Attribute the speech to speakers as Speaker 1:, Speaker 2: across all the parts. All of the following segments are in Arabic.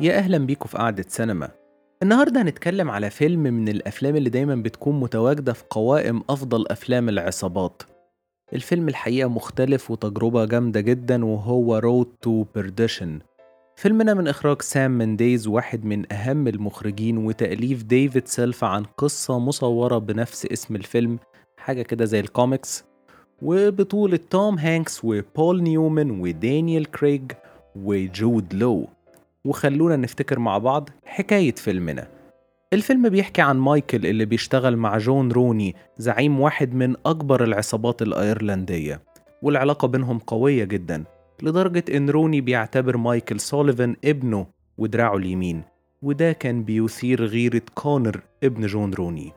Speaker 1: يا أهلا بيكم في قعدة سينما. النهاردة هنتكلم على فيلم من الأفلام اللي دايما بتكون متواجدة في قوائم أفضل أفلام العصابات. الفيلم الحقيقة مختلف وتجربة جامدة جدا وهو Road To Perdition فيلمنا من إخراج سام منديز واحد من أهم المخرجين وتأليف ديفيد سيلف عن قصة مصورة بنفس اسم الفيلم حاجة كده زي الكوميكس. وبطولة توم هانكس وبول نيومان ودانيال كريج وجود لو. وخلونا نفتكر مع بعض حكاية فيلمنا. الفيلم بيحكي عن مايكل اللي بيشتغل مع جون روني زعيم واحد من أكبر العصابات الأيرلندية والعلاقة بينهم قوية جدا لدرجة إن روني بيعتبر مايكل سوليفان ابنه ودراعه اليمين وده كان بيثير غيرة كونر ابن جون روني.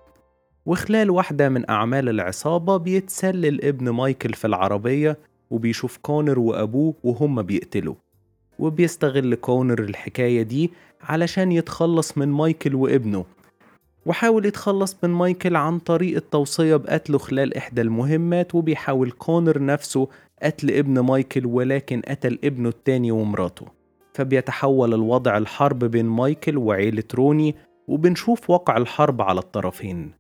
Speaker 1: وخلال واحدة من أعمال العصابة بيتسلل ابن مايكل في العربية وبيشوف كونر وأبوه وهم بيقتلوا. وبيستغل كونر الحكاية دي علشان يتخلص من مايكل وابنه. وحاول يتخلص من مايكل عن طريق التوصية بقتله خلال إحدى المهمات وبيحاول كونر نفسه قتل ابن مايكل ولكن قتل ابنه التاني ومراته. فبيتحول الوضع لحرب بين مايكل وعيلة روني وبنشوف واقع الحرب على الطرفين.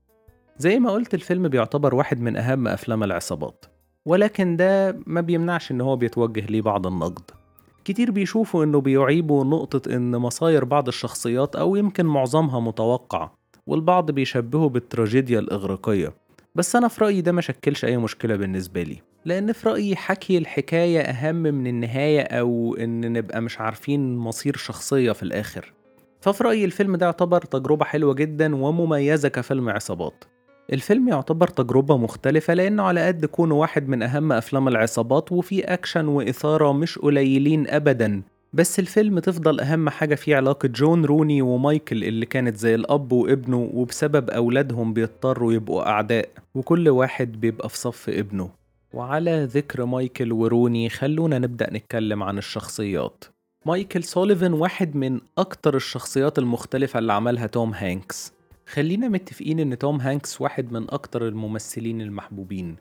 Speaker 1: زي ما قلت الفيلم بيعتبر واحد من أهم أفلام العصابات. ولكن ده ما بيمنعش إن هو بيتوجه ليه بعض النقد. كتير بيشوفوا إنه بيعيبوا نقطة إن مصاير بعض الشخصيات أو يمكن معظمها متوقع والبعض بيشبهه بالتراجيديا الإغريقية. بس أنا في رأيي ده ما شكلش أي مشكلة بالنسبة لي لأن في رأيي حكي الحكاية أهم من النهاية أو إن نبقى مش عارفين مصير شخصية في الآخر. ففي رأيي الفيلم ده يعتبر تجربة حلوة جدا ومميزة كفيلم عصابات. الفيلم يعتبر تجربة مختلفة لأنه على قد كونه واحد من أهم أفلام العصابات وفيه أكشن وإثارة مش قليلين أبدا. بس الفيلم تفضل أهم حاجة فيه علاقة جون روني ومايكل اللي كانت زي الأب وابنه وبسبب أولادهم بيضطروا يبقوا أعداء وكل واحد بيبقى في صف ابنه. وعلى ذكر مايكل وروني خلونا نبدأ نتكلم عن الشخصيات. مايكل سوليفان واحد من أكتر الشخصيات المختلفة اللي عملها توم هانكس. خلينا متفقين إن توم هانكس واحد من أكتر الممثلين المحبوبين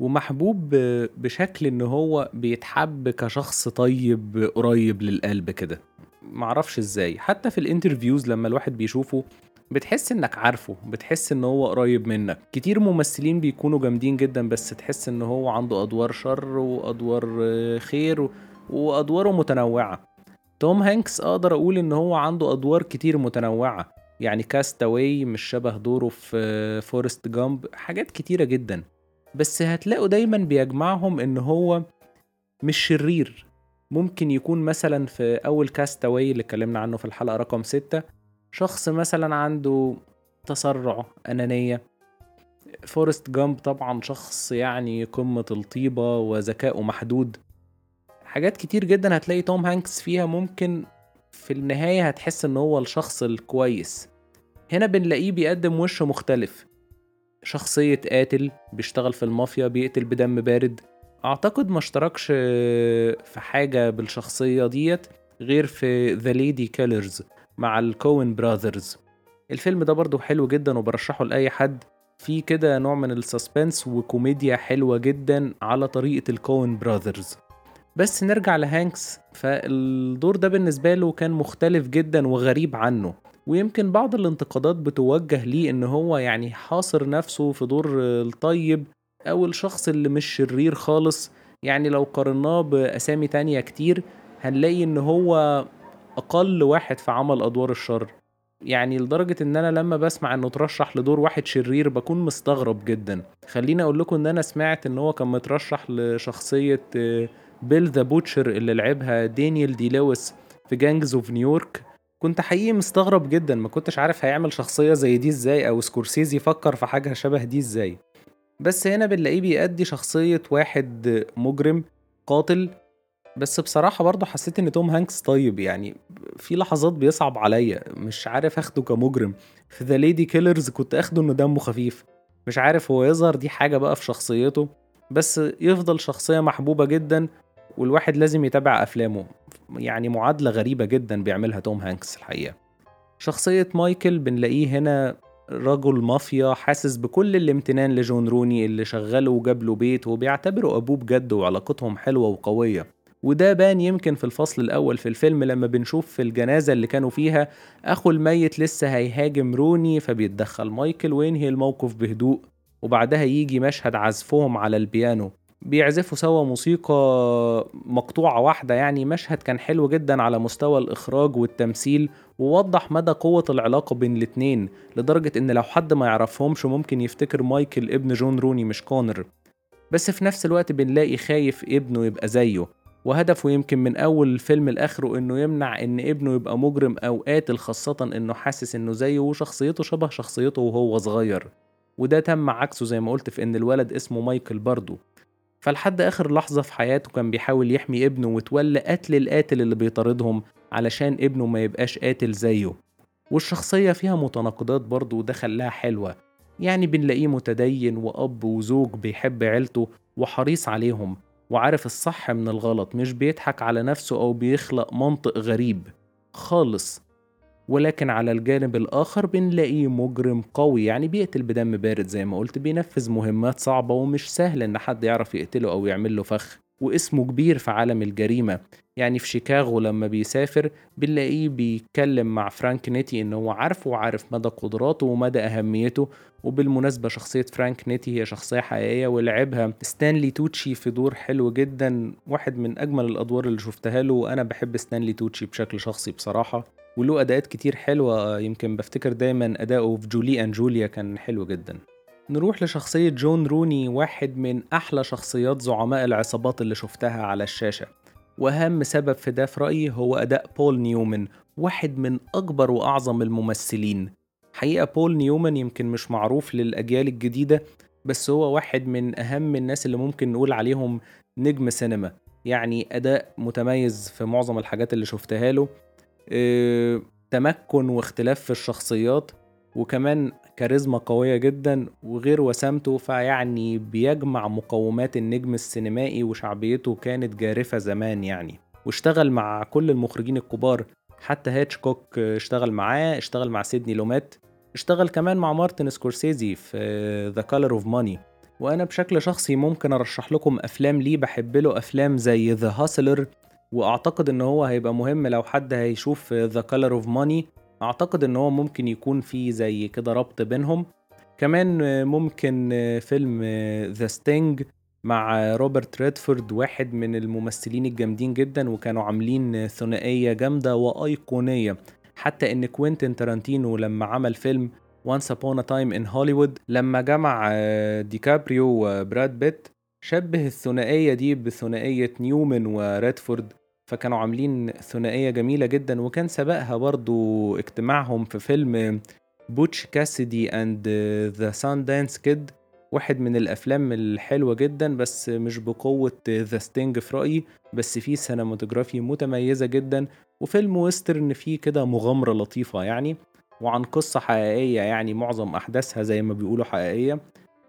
Speaker 1: ومحبوب بشكل إن هو بيتحب كشخص طيب قريب للقلب كده. معرفش إزاي حتى في ال interviews لما الواحد بيشوفه بتحس إنك عارفه بتحس إن هو قريب منك. كتير ممثلين بيكونوا جامدين جدا بس تحس إن هو عنده أدوار شر وأدوار خير وأدواره متنوعة. توم هانكس أقدر أقول إن هو عنده أدوار كتير متنوعة. يعني Cast Away مش شبه دوره في فورست جامب حاجات كتيرة جدا. بس هتلاقوا دايما بيجمعهم إن هو مش شرير. ممكن يكون مثلا في أول Cast Away اللي اتكلمنا عنه في الحلقة رقم ستة شخص مثلا عنده تسرع أنانية. فورست جامب طبعا شخص يعني قمة الطيبة وذكائه محدود. حاجات كتير جدا هتلاقي توم هانكس فيها ممكن في النهاية هتحس إن هو الشخص الكويس. هنا بنلاقيه بيقدم وش مختلف. شخصية قاتل بيشتغل في المافيا بيقتل بدم بارد. أعتقد ما اشتركش في حاجة بالشخصية ديت غير في The Ladykillers مع ال Coen Brothers الفيلم ده برضو حلو جدا وبرشحه لأي حد. في كده نوع من ال suspense وكوميديا حلوة جدا على طريقة ال Coen Brothers بس نرجع لهانكس فالدور ده بالنسبة له كان مختلف جدا وغريب عنه. ويمكن بعض الانتقادات بتوجه ليه إن هو يعني حاصر نفسه في دور الطيب أو الشخص اللي مش شرير خالص. يعني لو قارناه بأسامي تانية كتير هنلاقي إن هو أقل واحد في عمل أدوار الشر. يعني لدرجة إن أنا لما بسمع إنه ترشح لدور واحد شرير بكون مستغرب جدا. خليني أقول لكم إن أنا سمعت إن هو كان مترشح لشخصية Bill the Butcher اللي لعبها دانيال دي لويس في Gangs of New York كنت حقيقي مستغرب جدا ما كنتش عارف هيعمل شخصية زي دي إزاي أو سكورسيزي فكر في حاجة شبه دي إزاي. بس هنا بنلاقيه بيأدي شخصية واحد مجرم قاتل. بس بصراحة برضه حسيت إن توم هانكس طيب يعني في لحظات بيصعب عليا. مش عارف أخده كمجرم. في The Ladykillers كنت أخده إنه دمه خفيف. مش عارف هو يظهر دي حاجة بقى في شخصيته. بس يفضل شخصية محبوبة جدا. والواحد لازم يتابع أفلامه. يعني معادلة غريبة جدا بيعملها توم هانكس الحقيقة. شخصية مايكل بنلاقيه هنا رجل مافيا حاسس بكل الامتنان لجون روني اللي شغله وجاب له بيت وبيعتبره أبوه بجد وعلاقتهم حلوة وقوية. وده بان يمكن في الفصل الأول في الفيلم لما بنشوف في الجنازة اللي كانوا فيها أخو الميت لسه هيهاجم روني فبيتدخل مايكل وينهي الموقف بهدوء. وبعدها يجي مشهد عزفهم على البيانو. بيعزفوا سوا موسيقى مقطوعة واحدة يعني مشهد كان حلو جدا على مستوى الإخراج والتمثيل ووضح مدى قوة العلاقة بين الاتنين لدرجة إن لو حد ما يعرفهمش ممكن يفتكر مايكل ابن جون روني مش كونر. بس في نفس الوقت بنلاقي خايف ابنه يبقى زيه وهدفه يمكن من أول الفيلم لآخره إنه يمنع إن ابنه يبقى مجرم أو قاتل خاصة إنه حاسس إنه زيه وشخصيته شبه شخصيته وهو صغير. وده تم عكسه زي ما قلت في إن الولد اسمه مايكل برضه فلحد آخر لحظة في حياته كان بيحاول يحمي ابنه وتولى قتل القاتل اللي بيطاردهم علشان ابنه ما يبقاش قاتل زيه. والشخصية فيها متناقضات برضه وده خلاها حلوة. يعني بنلاقيه متدين وأب وزوج بيحب عيلته وحريص عليهم وعارف الصح من الغلط مش بيضحك على نفسه أو بيخلق منطق غريب. خالص. ولكن على الجانب الآخر بنلاقيه مجرم قوي يعني بيقتل بدم بارد زي ما قلت بينفذ مهمات صعبة ومش سهل إن حد يعرف يقتله أو يعمل له فخ. واسمه كبير في عالم الجريمة يعني في شيكاغو لما بيسافر بنلاقيه بيتكلم مع فرانك نيتي إن هو عارفه وعارف مدى قدراته ومدى أهميته وبالمناسبة شخصية فرانك نيتي هي شخصية حقيقية ولعبها. ستانلي توتشي في دور حلو جدا واحد من أجمل الأدوار اللي شفتها له وأنا بحب ستانلي توتشي بشكل شخصي بصراحة. وله أداءات كتير حلوة يمكن بفتكر دايما أداؤه في Julie and Julia كان حلو جدا. نروح لشخصية جون روني واحد من أحلى شخصيات زعماء العصابات اللي شفتها على الشاشة. وأهم سبب في ده في رأيي هو أداء بول نيومن واحد من أكبر وأعظم الممثلين. حقيقة بول نيومان يمكن مش معروف للأجيال الجديدة بس هو واحد من أهم الناس اللي ممكن نقول عليهم نجم سينما. يعني أداء متميز في معظم الحاجات اللي شفتها له. تمكن واختلاف في الشخصيات وكمان كاريزما قوية جدا وغير وسامته فيعني بيجمع مقومات النجم السينمائي وشعبيته كانت جارفة زمان يعني. واشتغل مع كل المخرجين الكبار حتى هيتشكوك اشتغل معاه اشتغل مع سيدني لومات اشتغل كمان مع مارتن سكورسيزي في The Color of Money وأنا بشكل شخصي ممكن أرشح لكم أفلام ليه بحب له أفلام زي The Hustler وأعتقد إن هو هيبقى مهم لو حد هيشوف The Color of Money أعتقد إن هو ممكن يكون في زي كده ربط بينهم. كمان ممكن فيلم The Sting مع روبرت ريدفورد واحد من الممثلين الجامدين جدا وكانوا عاملين ثنائية جامدة وأيقونية. حتى إن كوينتين تارانتينو لما عمل فيلم وانس a time in هوليوود لما جمع ديكابريو وبراد بيت شبه الثنائية دي بثنائية نيومن وريدفورد. فكانوا عاملين ثنائية جميلة جدا وكان سبقها برضو اجتماعهم في فيلم Butch Cassidy and the Sundance Kid واحد من الأفلام الحلوة جدا بس مش بقوة The Sting في رأيي بس فيه cinematography متميزة جدا وفيلم western فيه كده مغامرة لطيفة يعني وعن قصة حقيقية يعني معظم أحداثها زي ما بيقولوا حقيقية.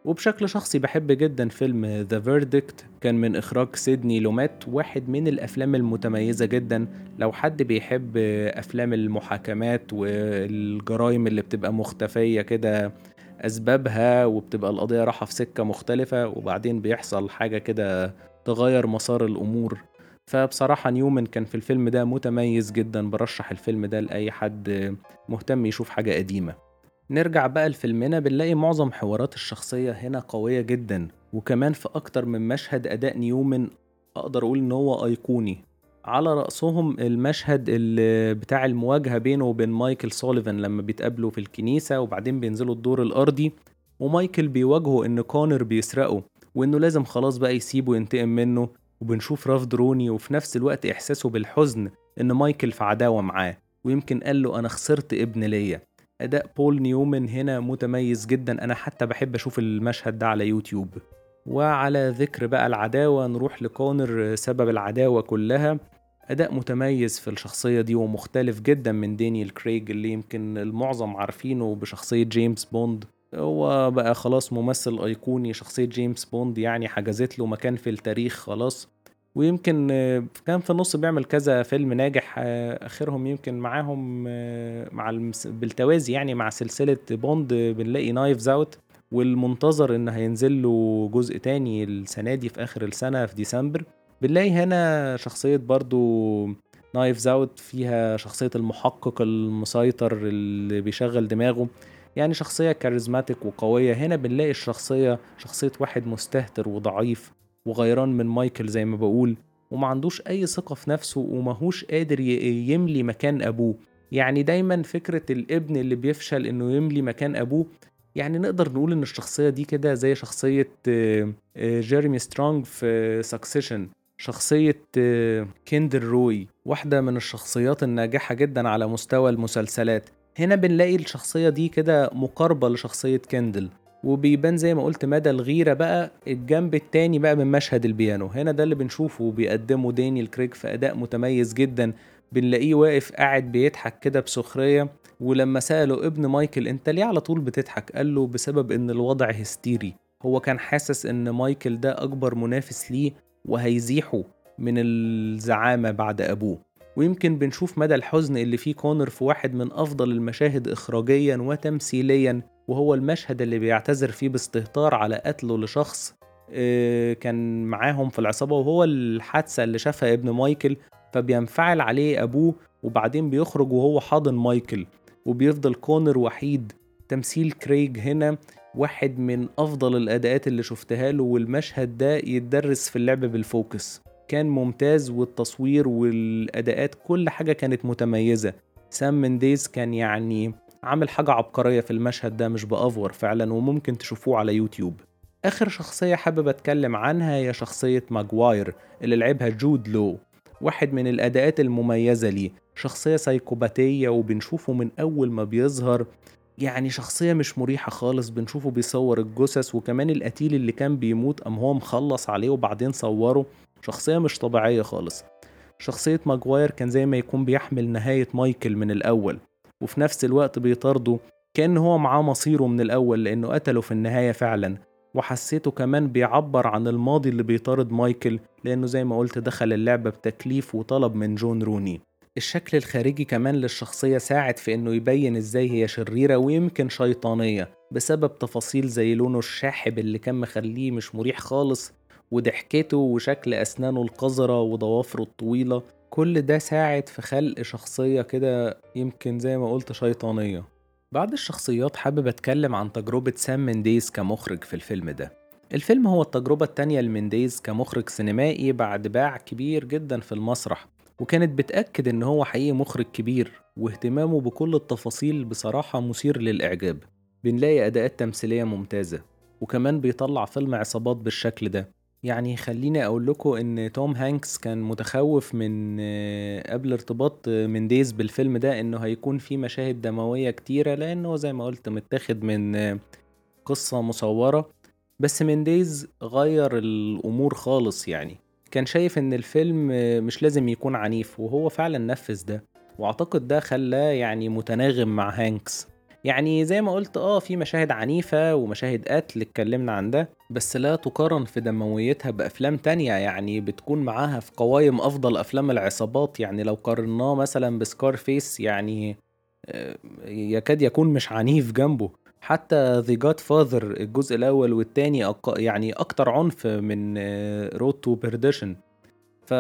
Speaker 1: وبشكل شخصي بحب جدا فيلم The Verdict كان من إخراج سيدني لومات واحد من الأفلام المتميزة جدا. لو حد بيحب أفلام المحاكمات والجرائم اللي بتبقى مختفية كده أسبابها وبتبقى القضية رايحة في سكة مختلفة وبعدين بيحصل حاجة كده تغير مسار الأمور. فبصراحة نيومن كان في الفيلم ده متميز جدا برشح الفيلم ده لأي حد مهتم يشوف حاجة قديمة. نرجع بقى لفيلمنا بنلاقي معظم حوارات الشخصية هنا قوية جدا وكمان في أكتر من مشهد أداء نيومن أقدر أقول إن هو أيقوني. على رأسهم المشهد اللي بتاع المواجهة بينه وبين مايكل سوليفان لما بيتقابلوا في الكنيسة وبعدين بينزلوا الدور الأرضي ومايكل بيواجهه إن كونر بيسرقه وإنه لازم خلاص بقى يسيبه ينتقم منه وبنشوف رفض روني وفي نفس الوقت إحساسه بالحزن إن مايكل في عداوة معاه ويمكن قال له أنا خسرت ابن ليا. أداء بول نيومن هنا متميز جدا. أنا حتى بحب أشوف المشهد ده على يوتيوب. وعلى ذكر بقى العداوة نروح لكونر سبب العداوة كلها. أداء متميز في الشخصية دي ومختلف جدا من دانيال كريج اللي يمكن المعظم عارفينه بشخصية جيمس بوند. هو بقى خلاص ممثل أيقوني. شخصية جيمس بوند يعني حجزت له مكان في التاريخ خلاص. ويمكن كان في النص بيعمل كذا فيلم ناجح آخرهم يمكن معاهم مع المس... بالتوازي يعني مع سلسلة بوند بنلاقي Knives Out والمنتظر إن هينزل له جزء تاني السنة دي في آخر السنة في ديسمبر. بنلاقي هنا شخصية برضو Knives Out فيها شخصية المحقق المسيطر اللي بيشغل دماغه يعني شخصية charismatic وقوية. هنا بنلاقي الشخصية شخصية واحد مستهتر وضعيف. وغيران من مايكل زي ما بقول وما عندوش أي ثقة في نفسه وماهوش قادر يملي مكان أبوه. يعني دايما فكرة الابن اللي بيفشل إنه يملي مكان أبوه يعني نقدر نقول إن الشخصية دي كده زي شخصية جيريمي سترونج في Succession شخصية كيندل روي واحدة من الشخصيات الناجحة جدا على مستوى المسلسلات. هنا بنلاقي الشخصية دي كده مقاربة لشخصية كندل وبيبان زي ما قلت مدى الغيرة بقى الجنب التاني بقى من مشهد البيانو. هنا ده اللي بنشوفه بيقدمه دانيال كريج في أداء متميز جدا. بنلاقيه واقف قاعد بيضحك كده بسخرية ولما سأله ابن مايكل أنت ليه على طول بتضحك؟ قال له بسبب إن الوضع هستيري. هو كان حاسس إن مايكل ده أكبر منافس ليه وهيزيحه من الزعامة بعد أبوه. ويمكن بنشوف مدى الحزن اللي فيه كونر في واحد من أفضل المشاهد اخراجيا وتمثيليا وهو المشهد اللي بيعتذر فيه باستهتار على قتله لشخص آه، كان معاهم في العصابة وهو الحادثة اللي شافها ابن مايكل فبينفعل عليه أبوه وبعدين بيخرج وهو حاضن مايكل وبيفضل كونر وحيد. تمثيل كريج هنا واحد من أفضل الأداءات اللي شفتها له والمشهد ده يتدرس في اللعب بال focus. كان ممتاز والتصوير والأداءات كل حاجة كانت متميزة. سام منديز كان يعني عامل حاجة عبقرية في المشهد ده مش بأفور فعلا وممكن تشوفوه على يوتيوب. آخر شخصية حابب أتكلم عنها هي شخصية ماجواير اللي لعبها جود لو. واحد من الأداءات المميزة ليه. شخصية سايكوباتية وبنشوفه من أول ما بيظهر. يعني شخصية مش مريحة خالص بنشوفه بيصور الجثث وكمان القتيل اللي كان بيموت أم هو مخلص عليه وبعدين صوره. شخصية مش طبيعية خالص. شخصية ماجواير كان زي ما يكون بيحمل نهاية مايكل من الأول وفي نفس الوقت بيطارده كأن هو معاه مصيره من الأول لأنه قتله في النهاية فعلا وحسيته كمان بيعبر عن الماضي اللي بيطارد مايكل لأنه زي ما قلت دخل اللعبة بتكليف وطلب من جون روني. الشكل الخارجي كمان للشخصية ساعد في إنه يبين إزاي هي شريرة ويمكن شيطانية بسبب تفاصيل زي لونه الشاحب اللي كان مخليه مش مريح خالص وضحكته وشكل أسنانه القذرة وضوافره الطويلة كل ده ساعد في خلق شخصية كده يمكن زي ما قلت شيطانية. بعد الشخصيات حابب أتكلم عن تجربة سام منديز كمخرج في الفيلم ده. الفيلم هو التجربة التانية لمنديز كمخرج سينمائي بعد باع كبير جدا في المسرح وكانت بتأكد إن هو حقيقي مخرج كبير واهتمامه بكل التفاصيل بصراحة مثير للإعجاب. بنلاقي أداءات تمثيلية ممتازة وكمان بيطلع فيلم عصابات بالشكل ده. يعني خليني أقول لكم إن توم هانكس كان متخوف من آه، قبل ارتباط منديز بالفيلم ده إنه هيكون في مشاهد دموية كتيرة لأنه زي ما قلت متاخد من آه، قصة مصورة. بس منديز غير الأمور خالص يعني. كان شايف إن الفيلم آه، مش لازم يكون عنيف وهو فعلا نفذ ده. وأعتقد ده خلاه يعني متناغم مع هانكس. يعني زي ما قلت آه في مشاهد عنيفة ومشاهد قتل اتكلمنا عن ده بس لا تقارن في دمويتها بأفلام تانية. يعني بتكون معاها في قوائم أفضل أفلام العصابات. يعني لو قارناه مثلا ب Scarface يعني آه، يكاد يكون مش عنيف جنبه. حتى The Godfather الجزء الأول والتاني. يعني أكتر عنف من Road to Perdition ف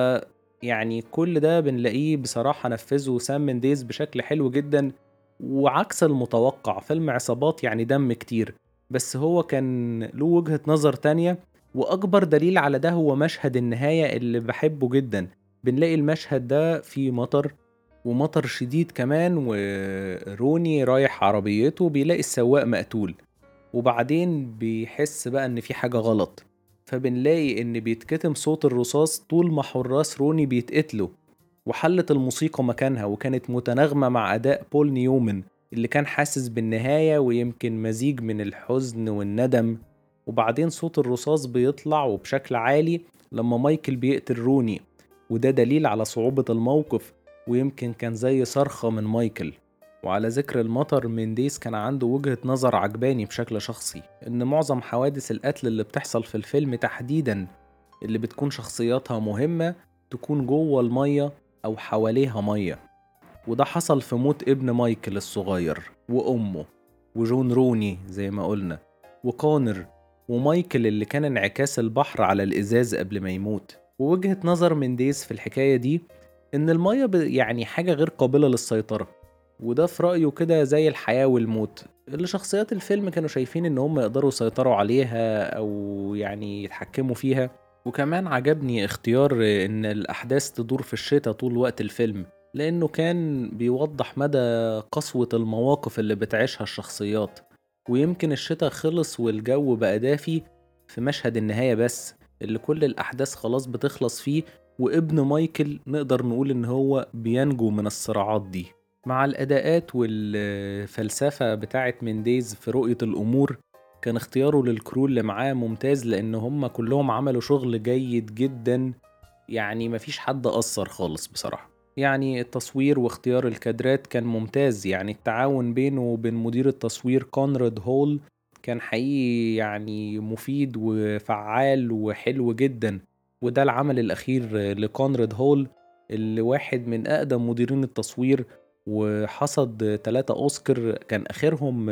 Speaker 1: يعني كل ده بنلاقيه بصراحة نفذه سام منديز بشكل حلو جدا. وعكس المتوقع فيلم عصابات يعني دم كتير. بس هو كان له وجهة نظر تانية وأكبر دليل على ده هو مشهد النهاية اللي بحبه جدا. بنلاقي المشهد ده فيه مطر ومطر شديد كمان وروني رايح عربيته بيلاقي السواق مقتول. وبعدين بيحس بقى إن في حاجة غلط. فبنلاقي إن بيتكتم صوت الرصاص طول ما حراس روني بيتقتلوا. وحلت الموسيقى مكانها وكانت متناغمة مع أداء بول نيومن اللي كان حاسس بالنهاية ويمكن مزيج من الحزن والندم. وبعدين صوت الرصاص بيطلع وبشكل عالي لما مايكل بيقتل روني وده دليل على صعوبة الموقف ويمكن كان زي صرخة من مايكل. وعلى ذكر المطر مينديس كان عنده وجهة نظر عجباني بشكل شخصي إن معظم حوادث القتل اللي بتحصل في الفيلم تحديدا اللي بتكون شخصياتها مهمة تكون جوه المية أو حواليها مية. وده حصل في موت ابن مايكل الصغير وأمه وجون روني زي ما قلنا وكونر ومايكل اللي كان انعكاس البحر على الإزاز قبل ما يموت. ووجهة نظر منديز في الحكاية دي إن المَيّة يعني حاجة غير قابلة للسيطرة، وده في رأيه كده زي الحياة والموت، اللي شخصيات الفيلم كانوا شايفين إن هم يقدروا يسيطروا عليها أو يعني يتحكموا فيها، وكمان عجبني اختيار إن الأحداث تدور في الشتا طول وقت الفيلم، لإنه كان بيوضح مدى قسوة المواقف اللي بتعيشها الشخصيات، ويمكن الشتا خلص والجو بقى دافي في مشهد النهاية بس، اللي كل الأحداث خلاص بتخلص فيه وابن مايكل نقدر نقول إن هو بينجو من الصراعات دي. مع الأداءات والفلسفة بتاعة مينديز في رؤية الأمور كان اختياره لل crew اللي معاه ممتاز لأن هم كلهم عملوا شغل جيد جدا. يعني مفيش حد قصر خالص بصراحة. يعني التصوير واختيار الكادرات كان ممتاز. يعني التعاون بينه وبين مدير التصوير كونراد هول كان حقيقي يعني مفيد وفعال وحلو جدا. وده العمل الأخير لكونراد هول اللي واحد من أقدم مديرين التصوير وحصد تلاتة أوسكار كان آخرهم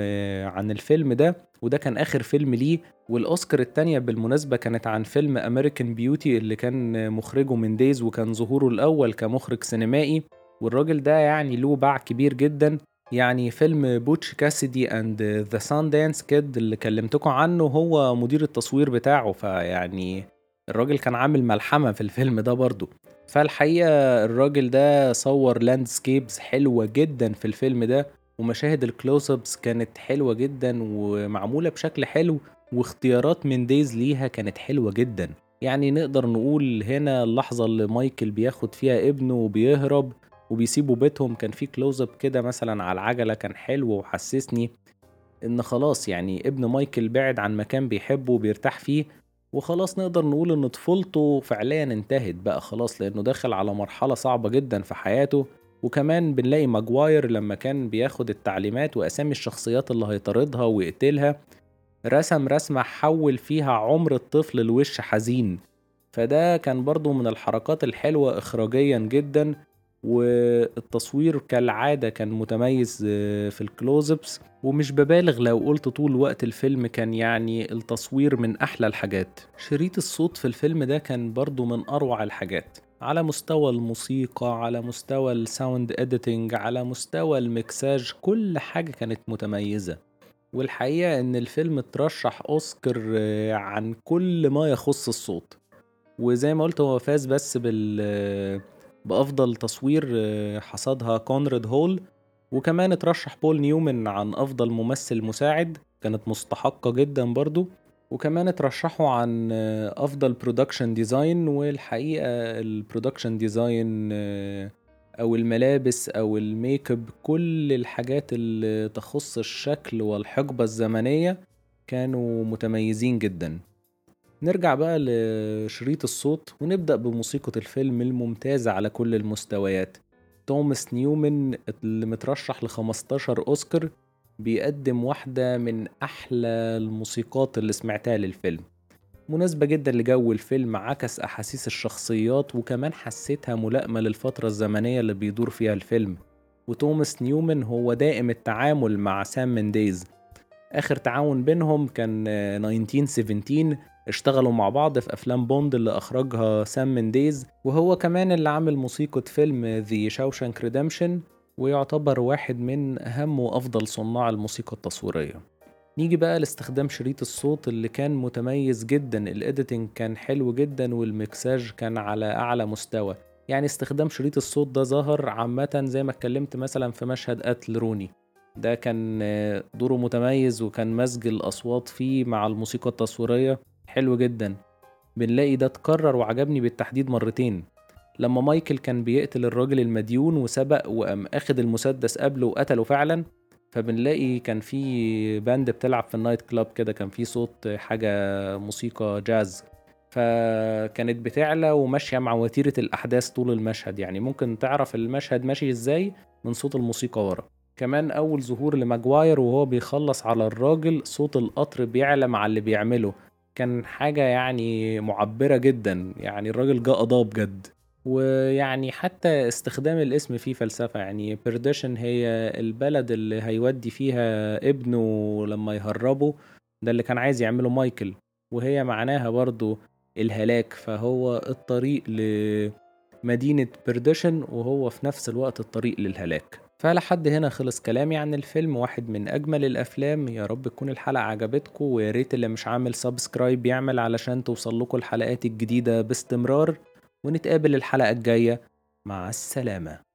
Speaker 1: عن الفيلم ده. وده كان آخر فيلم ليه والأوسكار التانية بالمناسبة كانت عن فيلم American Beauty اللي كان مخرجه منديز وكان ظهوره الأول كمخرج سينمائي والراجل ده يعني له باع كبير جدا يعني فيلم Butch Cassidy and the Sundance Kid اللي كلمتكم عنه هو مدير التصوير بتاعه فيعني الراجل كان عامل ملحمة في الفيلم ده برضه. فالحقيقة الراجل ده صور landscapes حلوة جدا في الفيلم ده ومشاهد ال close-ups كانت حلوة جدا ومعمولة بشكل حلو واختيارات منديز ليها كانت حلوة جدا. يعني نقدر نقول هنا اللحظة اللي مايكل بياخد فيها ابنه وبيهرب وبيسيبوا بيتهم كان في close-up كده مثلا على العجلة كان حلو وحسسني إن خلاص يعني ابن مايكل بعد عن مكان بيحبه وبيرتاح فيه وخلاص نقدر نقول إن طفولته فعليا انتهت بقى خلاص لأنه داخل على مرحلة صعبة جدا في حياته. وكمان بنلاقي ماجواير لما كان بياخد التعليمات وأسامي الشخصيات اللي هيطاردها ويقتلها رسم رسمة حول فيها عمر الطفل لوش حزين. فده كان برضو من الحركات الحلوة إخراجيا جدا والتصوير كالعادة كان متميز آه، في ال close-ups ومش ببالغ لو قلت طول وقت الفيلم كان يعني التصوير من أحلى الحاجات. شريط الصوت في الفيلم ده كان برضو من أروع الحاجات. على مستوى الموسيقى على مستوى ال sound editing على مستوى المكساج كل حاجة كانت متميزة. والحقيقة إن الفيلم اترشح أوسكار آه، عن كل ما يخص الصوت. وزي ما قلت هو فاز بس بال آه، بأفضل تصوير آه، حصدها كونراد هول. وكمان اترشح بول نيومن عن أفضل ممثل مساعد كانت مستحقة جدا برضو. وكمان اترشحوا عن أفضل production design والحقيقة ال production design آه، أو الملابس أو الميك اب كل الحاجات اللي تخص الشكل والحقبة الزمنية كانوا متميزين جدا. نرجع بقى لشريط الصوت ونبدأ بموسيقى الفيلم الممتازة على كل المستويات. توماس نيومن اللي مترشح ل 15 أوسكار بيقدم واحدة من أحلى الموسيقات اللي سمعتها للفيلم. مناسبة جدا لجو الفيلم عكس أحاسيس الشخصيات وكمان حسيتها ملائمة للفترة الزمنية اللي بيدور فيها الفيلم. وتوماس نيومن هو دائم التعامل مع سام منديز. آخر تعاون بينهم كان 1917 اشتغلوا مع بعض في أفلام بوند اللي أخرجها سام منديز. وهو كمان اللي عامل موسيقى فيلم The Shawshank Redemption ويعتبر واحد من أهم وأفضل صناع الموسيقى التصويرية. نيجي بقى لاستخدام شريط الصوت اللي كان متميز جدا. ال editing كان حلو جدا والمكساج كان على أعلى مستوى. يعني استخدام شريط الصوت ده ظهر عامة زي ما اتكلمت مثلا في مشهد قتل روني. ده كان دوره متميز وكان مزج الأصوات فيه مع الموسيقى التصويرية. حلو جدا. بنلاقي ده اتكرر وعجبني بالتحديد مرتين. لما مايكل كان بيقتل الراجل المديون وسبق وقام أخد المسدس قبله وقتله فعلا فبنلاقي كان في band بتلعب في ال night club كده كان في صوت حاجة موسيقى جاز. فكانت بتعلى وماشية مع وتيرة الأحداث طول المشهد يعني ممكن تعرف المشهد ماشي إزاي من صوت الموسيقى ورا. كمان أول ظهور لماجواير وهو بيخلص على الراجل صوت القطر بيعلى مع اللي بيعمله. كان حاجة يعني معبرة جدا يعني الراجل جه قضاه بجد. ويعني حتى استخدام الاسم فيه فلسفة. يعني Perdition هي البلد اللي هيودي فيها ابنه لما يهربه. ده اللي كان عايز يعمله مايكل. وهي معناها برضو الهلاك. فهو الطريق لمدينة Perdition وهو في نفس الوقت الطريق للهلاك. فلحد هنا خلص كلامي عن الفيلم. واحد من أجمل الأفلام. يا رب تكون الحلقة عجبتكم ويا ريت اللي مش عامل subscribe يعمل علشان توصل لكم الحلقات الجديدة باستمرار. ونتقابل الحلقة الجاية. مع السلامة.